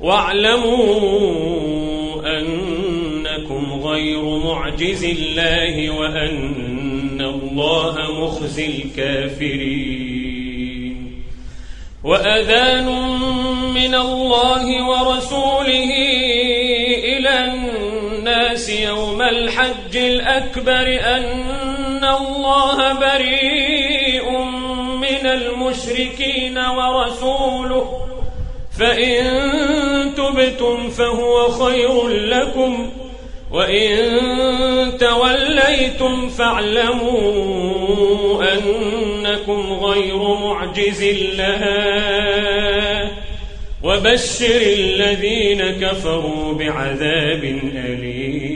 واعلموا أنكم غير معجز الله وأن الله مخزي الكافرين. وأذان من الله ورسوله إلى الناس يوم الحج الأكبر أن الله بريء من المشركين ورسوله فإن تبتم فهو خير لكم وإن توليتم فاعلموا أنكم غير معجز الله وبشر الذين كفروا بعذاب أليم.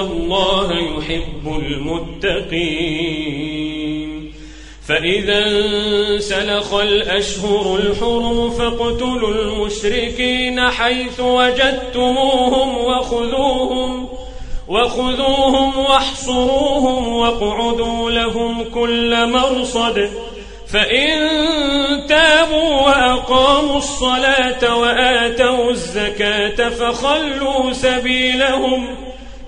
الله يحب المتقين. فإذا انسلخ الأشهر الحرم فاقتلوا المشركين حيث وجدتموهم وخذوهم وخذوهم واحصروهم واقعدوا لهم كل مرصد. فإن تابوا وأقاموا الصلاة وآتوا الزكاة فخلوا سبيلهم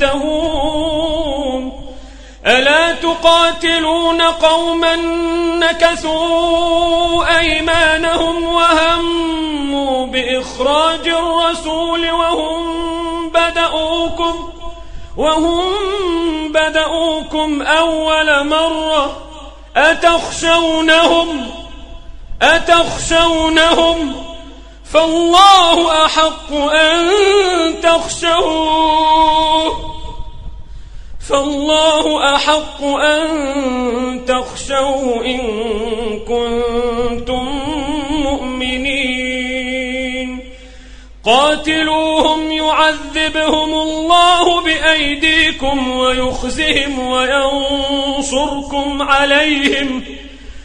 ينتهون ألا تقاتلون قوما نكثوا أيمانهم وهموا بإخراج الرسول وهم بدأوكم وهم بدأوكم أول مرة. أتخشونهم؟ أتخشونهم؟ فالله أحق أن تخشوه. فالله أحق أن تخشوه إن كنتم مؤمنين. قاتلوهم يعذبهم الله بأيديكم ويخزهم وينصركم عليهم.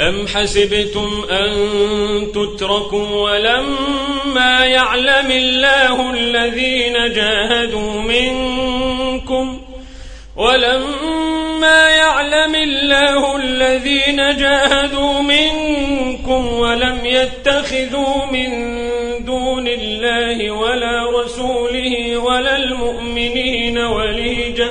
أم حسبتم أن تتركوا ولما يعلم الله الذين جاهدوا منكم ولما يعلم الله الذين جاهدوا منكم ولم يتخذوا من دون الله ولا رسوله ولا المؤمنين وليجة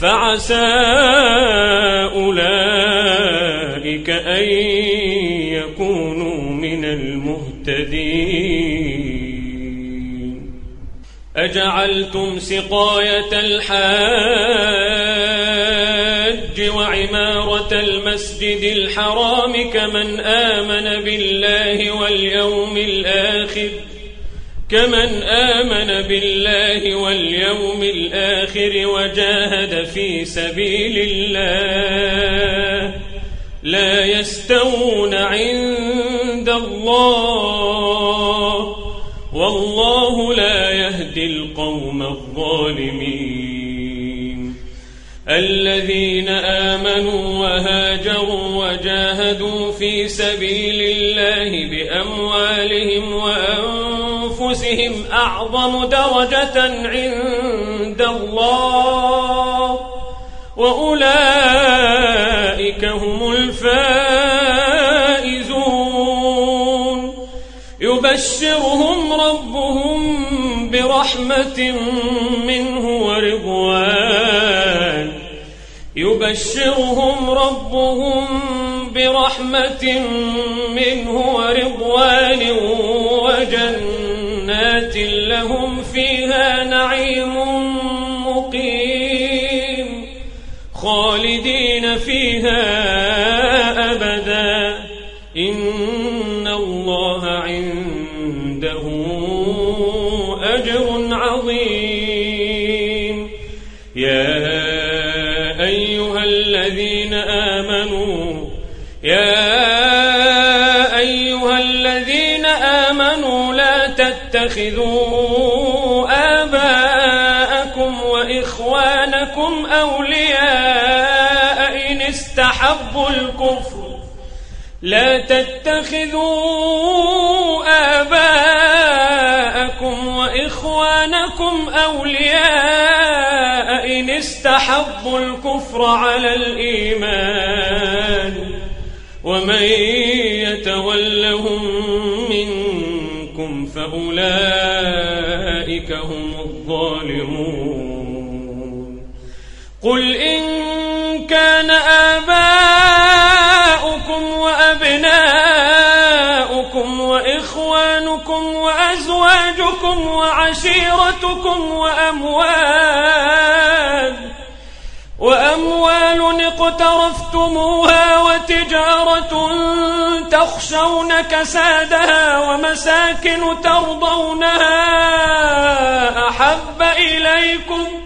فعسى أولئك أن يكونوا من المهتدين. أجعلتم سقاية الحاج وعمارة المسجد الحرام كمن آمن بالله واليوم الآخر كمن آمن بالله واليوم الآخر وجاهد في سبيل الله لا يستوون عند الله والله لا يهدي القوم الظالمين الذين آمنوا وهاجروا وجاهدوا في سبيل الله بأموالهم وأنفسهم أعظم درجة عند الله وأولئك هم الفائزون. يبشرهم ربهم برحمة منه ورضوان. يبشرهم ربهم برحمة منه ورضوان وجنات لهم فيها نعيم مقيم خالدين فيها أبدا. إن الله عنده أجر عظيم. يا أيها الذين آمنوا يا الكفر. لا تتخذوا آباءكم وإخوانكم أولياء إن استحبوا الكفر على الإيمان. ومن يتولهم منكم فأولئك هم الظالمون. قل إن كان آباؤكم وإخوانكم وأزواجكم وعشيرتكم وأموال وأموال اقترفتموها وتجارة تخشون كسادها ومساكن ترضونها أحب إليكم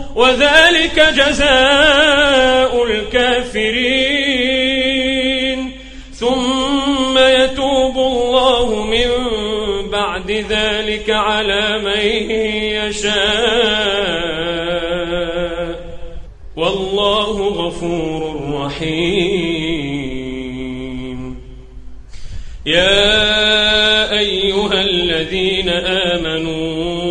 وذلك جزاء الكافرين. ثم يتوب الله من بعد ذلك على من يشاء. والله غفور رحيم. يا أيها الذين آمنوا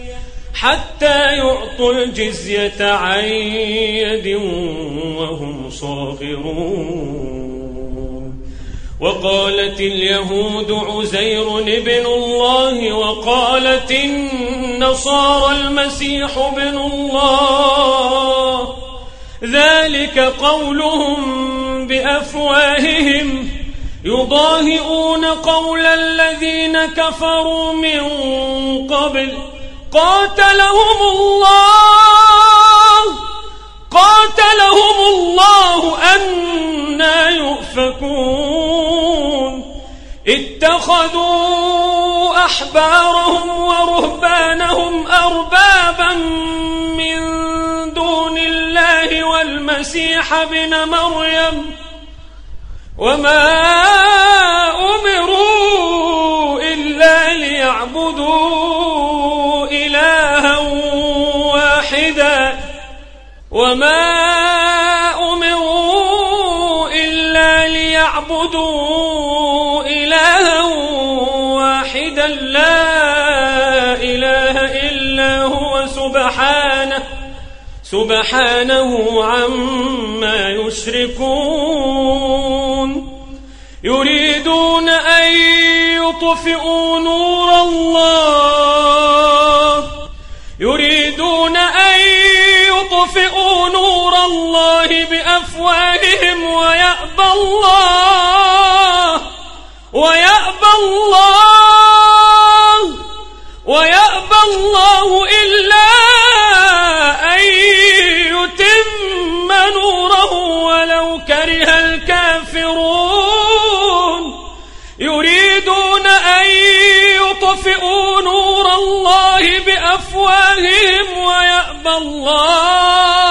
حتى يعطوا الجزية عن يد وهم صاغرون. وقالت اليهود عزير ابن الله وقالت النصارى المسيح ابن الله. ذلك قولهم بأفواههم. يضاهئون قول الذين كفروا من قبل. قاتلهم الله. قاتلهم الله أنا يؤفكون. اتخذوا أحبارهم ورهبانهم أربابا من دون الله والمسيح ابن مريم. وما أمروا إلا ليعبدوا إلها واحدا وما أمروا إلا ليعبدوا إلها واحدا لا إله إلا هو سبحانه سبحانه عما يشركون يريدون أن يطفئوا نور الله ويأبى الله ويأبى الله إلا أن يتم نوره ولو كره الكافرون. يريدون أن يطفئوا نور الله بأفواههم ويأبى الله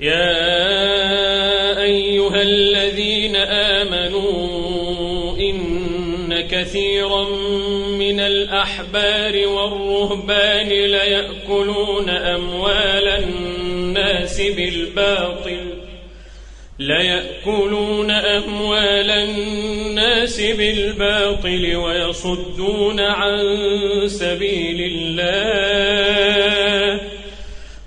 يا أيها الذين آمنوا إن كثيرا من الأحبار والرهبان ليأكلون أموال الناس بالباطل ليأكلون أموال الناس بالباطل ويصدون عن سبيل الله.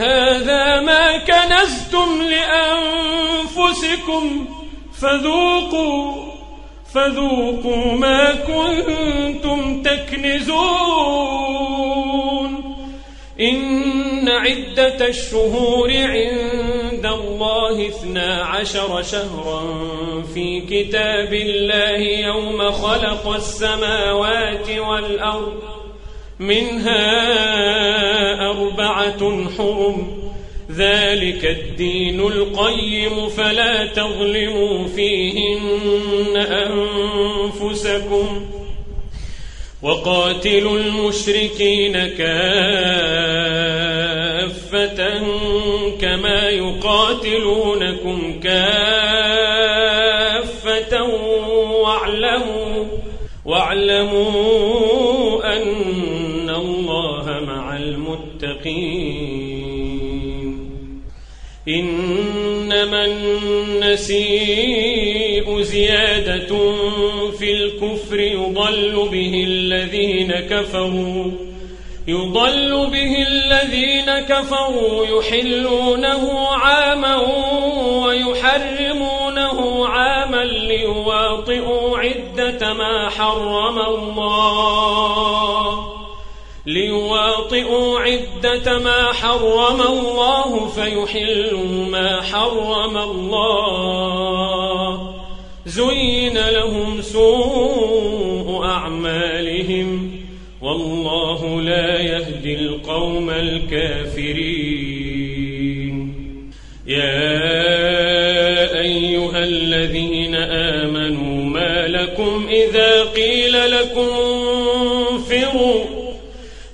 هذا ما كنزتم لأنفسكم. فذوقوا فذوقوا ما كنتم تكنزون. إن عدة الشهور عند الله اثنا عشر شهرا في كتاب الله يوم خلق السماوات والأرض. منها أربعة حرم. ذلك الدين القيم فلا تظلموا فيهن أنفسكم. وقاتلوا المشركين كافة كما يقاتلونكم كافة. واعلموا واعلموا أن الله مع المتقين. إنما النسيء زيادة في الكفر يضل به الذين كفروا. يضل به الذين كفروا يحلونه عاما ويحرمونه عاما ليواطئوا عدة ما حرم الله. ليواطئوا عدة ما حرم الله فيحلوا ما حرم الله. زين لهم سوء أعمالهم. والله لا يهدي القوم الكافرين. يا أيها الذين آمنوا ما لكم إذا قيل لكم انفروا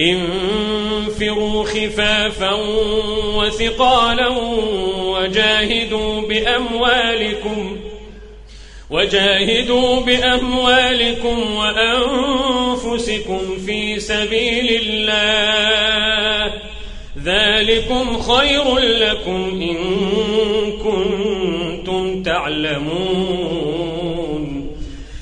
انفروا خفافا وثقالا وجاهدوا بأموالكم وجاهدوا بأموالكم وأنفسكم في سبيل الله ذلكم خير لكم إن كنتم تعلمون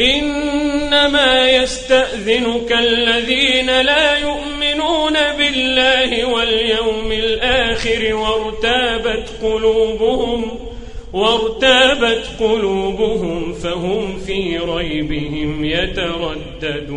إنما يستأذنك الذين لا يؤمنون بالله واليوم الآخر وارتابت قلوبهم وارتابت قلوبهم فهم في ريبهم يترددون.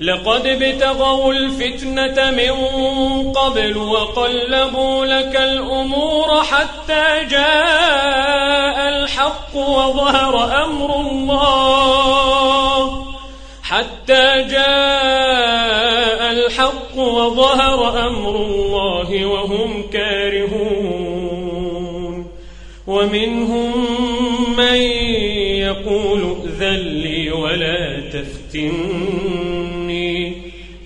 لقد ابتغوا الفتنة من قبل وقلبوا لك الأمور حتى جاء الحق وظهر أمر الله. حتى جاء الحق وظهر أمر الله وهم كارهون. ومنهم من يقول ائذن لي ولا تفتني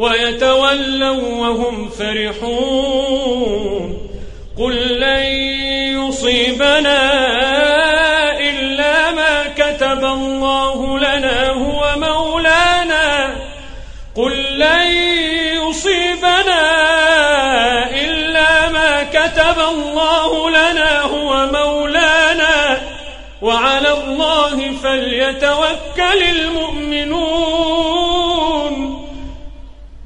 ويتولوا وهم فرحون. قل لن يصيبنا إلا ما كتب الله لنا هو مولانا. قل لن يصيبنا كتب الله لنا هو مولانا. وعلى الله فليتوكل المؤمنون.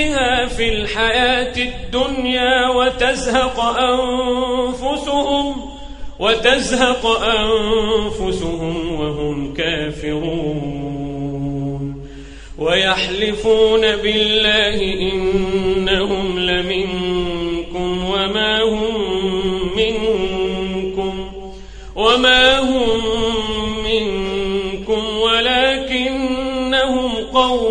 بها في الحياة الدنيا وتزهق أنفسهم وتزهق أنفسهم وهم كافرون. ويحلفون بالله إنهم لمنكم وما هم منكم وما هم منكم ولكنهم قوم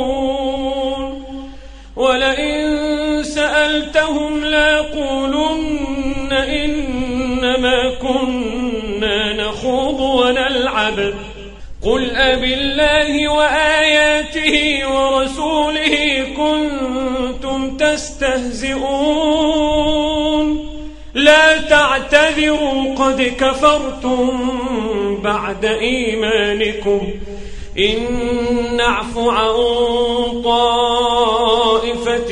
سألتهم ليقولن إنما كنا نخوض ونلعب. قل أبالله وآياته ورسوله كنتم تستهزئون. لا تعتذروا قد كفرتم بعد إيمانكم. إن نعف عن طائفة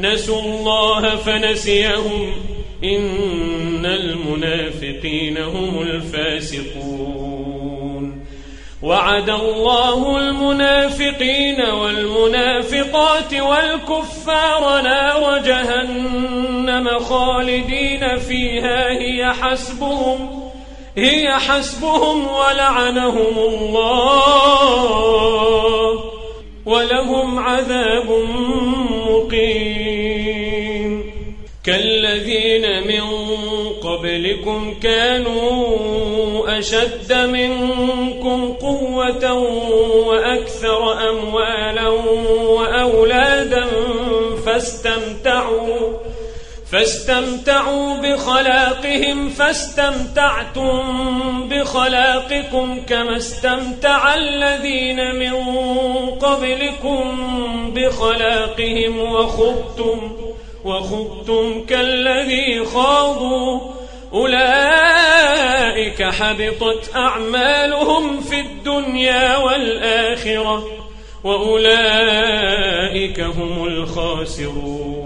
نسوا الله فنسيهم. إن المنافقين هم الفاسقون. وعد الله المنافقين والمنافقات والكفار نار جهنم خالدين فيها. هي حسبهم هي حسبهم ولعنهم الله. ولهم عذاب مقيم. كالذين من قبلكم كانوا أشد منكم قوة وأكثر أموالا وأولادا فاستمتعوا فاستمتعوا بخلاقهم فاستمتعتم بخلاقكم كما استمتع الذين من قبلكم بخلاقهم وخبتم وخبتم كالذي خاضوا. أولئك حبطت أعمالهم في الدنيا والآخرة وأولئك هم الخاسرون.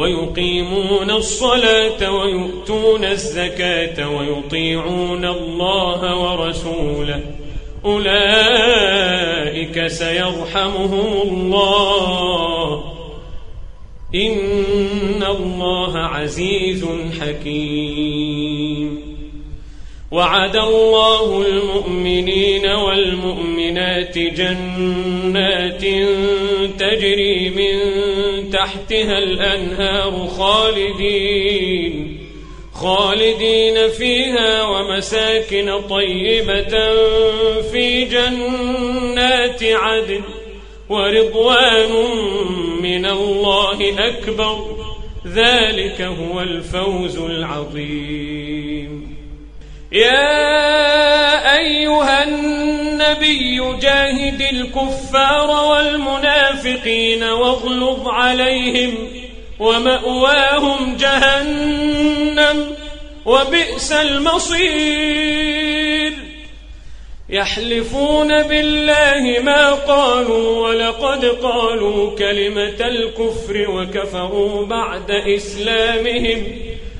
ويقيمون الصلاة ويؤتون الزكاة ويطيعون الله ورسوله. أولئك سيرحمهم الله. إن الله عزيز حكيم. وعد الله المؤمنين والمؤمنات جنات تجري من تحتها الأنهار خالدين خالدين فيها ومساكن طيبة في جنات عدن ورضوان من الله أكبر ذلك هو الفوز العظيم. يا أيها النبي جاهد الكفار والمنافقين واغلظ عليهم ومأواهم جهنم وبئس المصير. يحلفون بالله ما قالوا ولقد قالوا كلمة الكفر وكفروا بعد إسلامهم.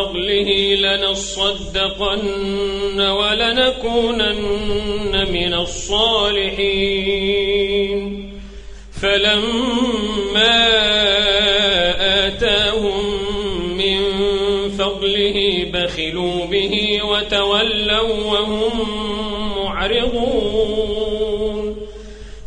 فضله لنصدقن ولنكونن من الصالحين. فلما آتاهم من فضله بخلوا به وتولوا وهم معرضون.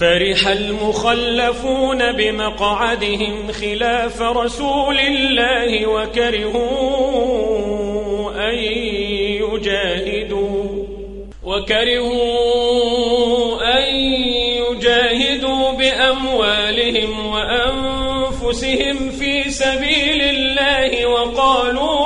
فرح المخلفون بمقعدهم خلاف رسول الله وكرهوا أن يجاهدوا وكرهوا أن يجاهدوا بأموالهم وأنفسهم في سبيل الله وقالوا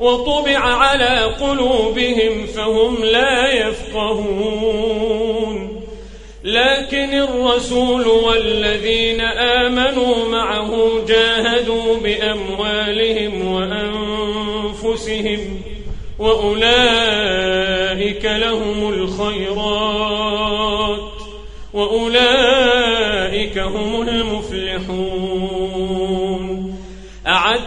وطبع على قلوبهم فهم لا يفقهون. لكن الرسول والذين آمنوا معه جاهدوا بأموالهم وأنفسهم وأولئك لهم الخيرات وأولئك هم المفلحون.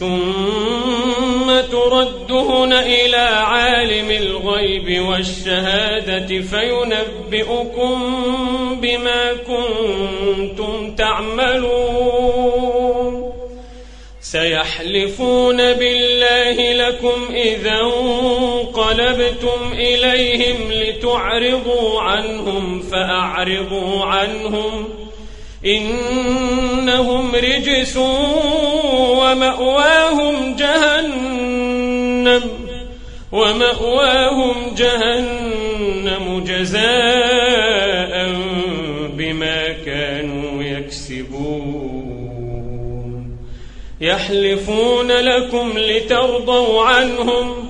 ثم تردون إلى عالم الغيب والشهادة فينبئكم بما كنتم تعملون. سيحلفون بالله لكم إذا انقلبتم إليهم لتعرضوا عنهم فأعرضوا عنهم إنهم رجس ومأواهم جهنم ومأواهم جهنم جزاء بما كانوا يكسبون. يحلفون لكم لترضوا عنهم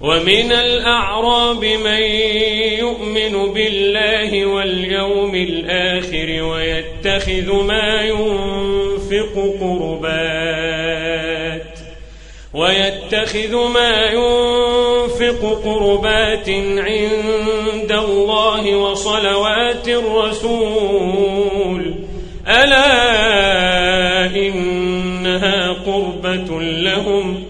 ومن الأعراب من يؤمن بالله واليوم الآخر ويتخذ ما ينفق قربات ويتخذ ما ينفق قربات عند الله وصلوات الرسول. ألا إنها قربة لهم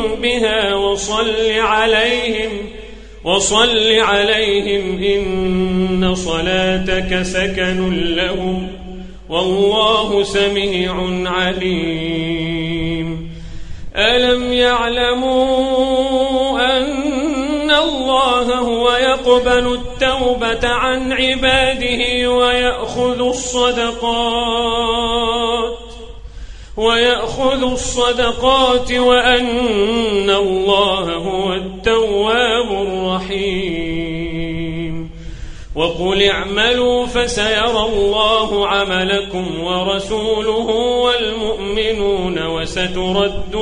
بها وصل عليهم وصل عليهم إن صلاتك سكن لهم والله سميع عليم. ألم يعلموا أن الله هو يقبل التوبة عن عباده ويأخذ الصدقات؟ ويأخذ الصدقات وأن الله هو التواب الرحيم. وقل اعملوا فسيرى الله عملكم ورسوله والمؤمنون وستردون.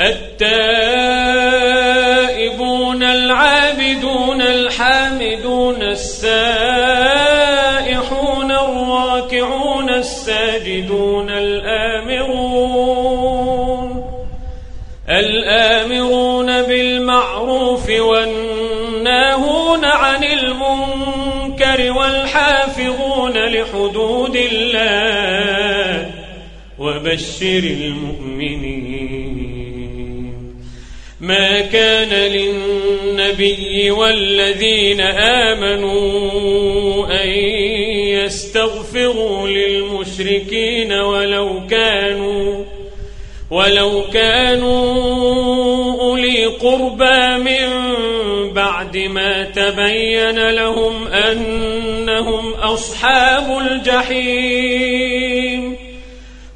التائبون العابدون الحامدون السائحون الراكعون الساجدون الآمرون الآمرون بالمعروف والناهون عن المنكر والحافظون لحدود حدود الله وبشر المؤمنين ما كان للنبي والذين آمنوا أن يستغفروا للمشركين ولو كانوا ولو كانوا أولي قربى من بعد ما تبين لهم أنهم أصحاب الجحيم.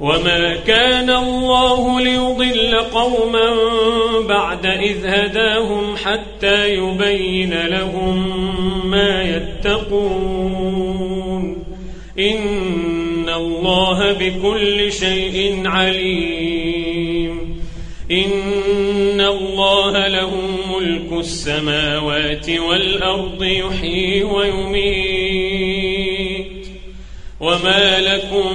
وما كان الله ليضل قوما بعد إذ هداهم حتى يبين لهم ما يتقون إن الله بكل شيء عليم إن الله له ملك السماوات والأرض يحيي ويميت وما لكم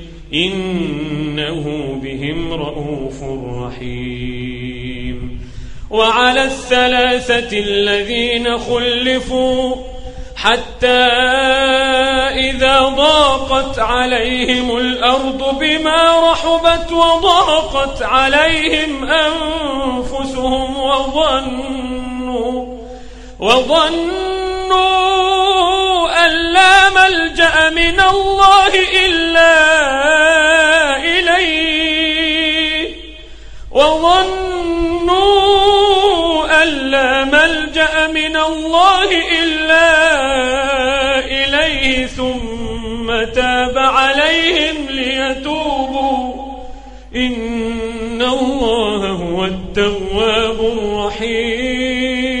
إنه بهم رؤوف رحيم. وعلى الثلاثة الذين خلفوا حتى إذا ضاقت عليهم الأرض بما رحبت وضاقت عليهم أنفسهم وظنوا وظنوا أن لا ملجأ من الله إلا إليه. وظنوا أن لا ملجأ من الله إلا إليه. ثم تاب عليهم ليتوبوا. إن الله هو التواب الرحيم.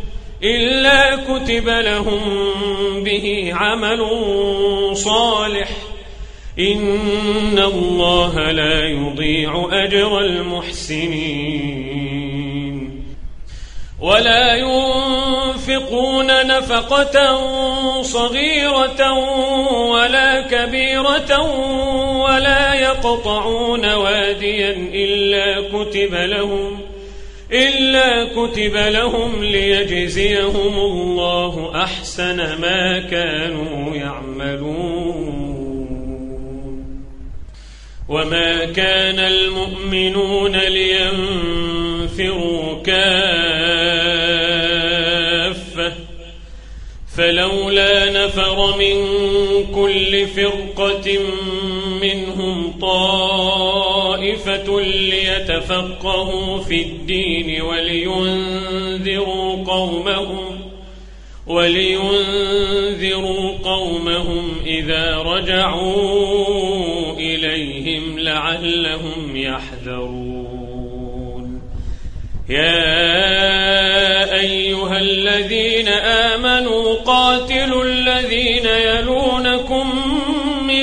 إلا كتب لهم به عمل صالح. إن الله لا يضيع أجر المحسنين. ولا ينفقون نفقة صغيرة ولا كبيرة ولا يقطعون واديا إلا كتب لهم إلا كتب لهم ليجزيهم الله أحسن ما كانوا يعملون. وما كان المؤمنون لينفروا كافة فلولا نفر من كل فرقة منهم طائفة ليتفقهوا في الدين ولينذروا قومهم ولينذروا قومهم إذا رجعوا إليهم لعلهم يحذرون. يا أيها الذين آمنوا قاتلوا الذين يلونكم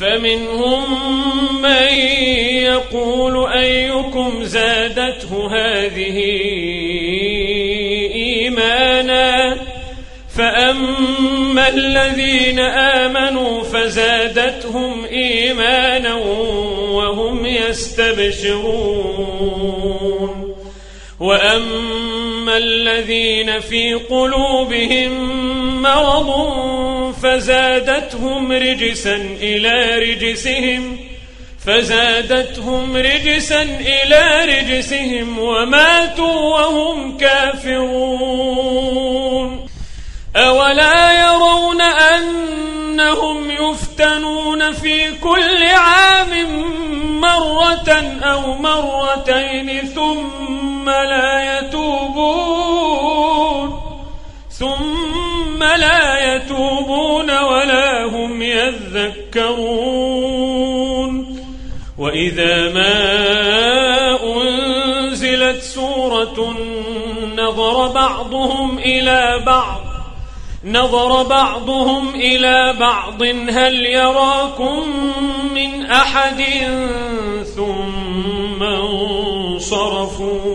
فمنهم من يقول أيكم زادته هذه إيمانا فأما الذين آمنوا فزادتهم إيمانا وهم يستبشرون وأما الذين في قلوبهم مرض فزادتهم رجسا إلى رجسهم فزادتهم رجسا إلى رجسهم وماتوا وهم كافرون. أولا يرون أنهم يفتنون في كل عام مرة أو مرتين ثم لا يتوبون ثم لا يتوبون ولا هم يذكرون. وإذا ما أنزلت سورة نظر بعضهم إلى بعض نظر بعضهم إلى بعض هل يراكم من أحد ثم انصرفوا؟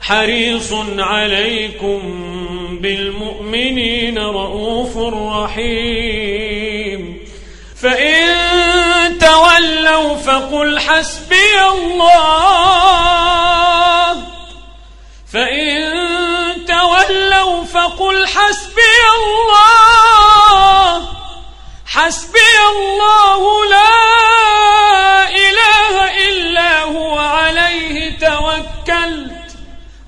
حريص عليكم بالمؤمنين رؤوف رحيم. فإن تولوا فقل حسبي الله. فإن تولوا فقل حسبي الله. حسبي الله لا إله إلا هو عليه توكلت.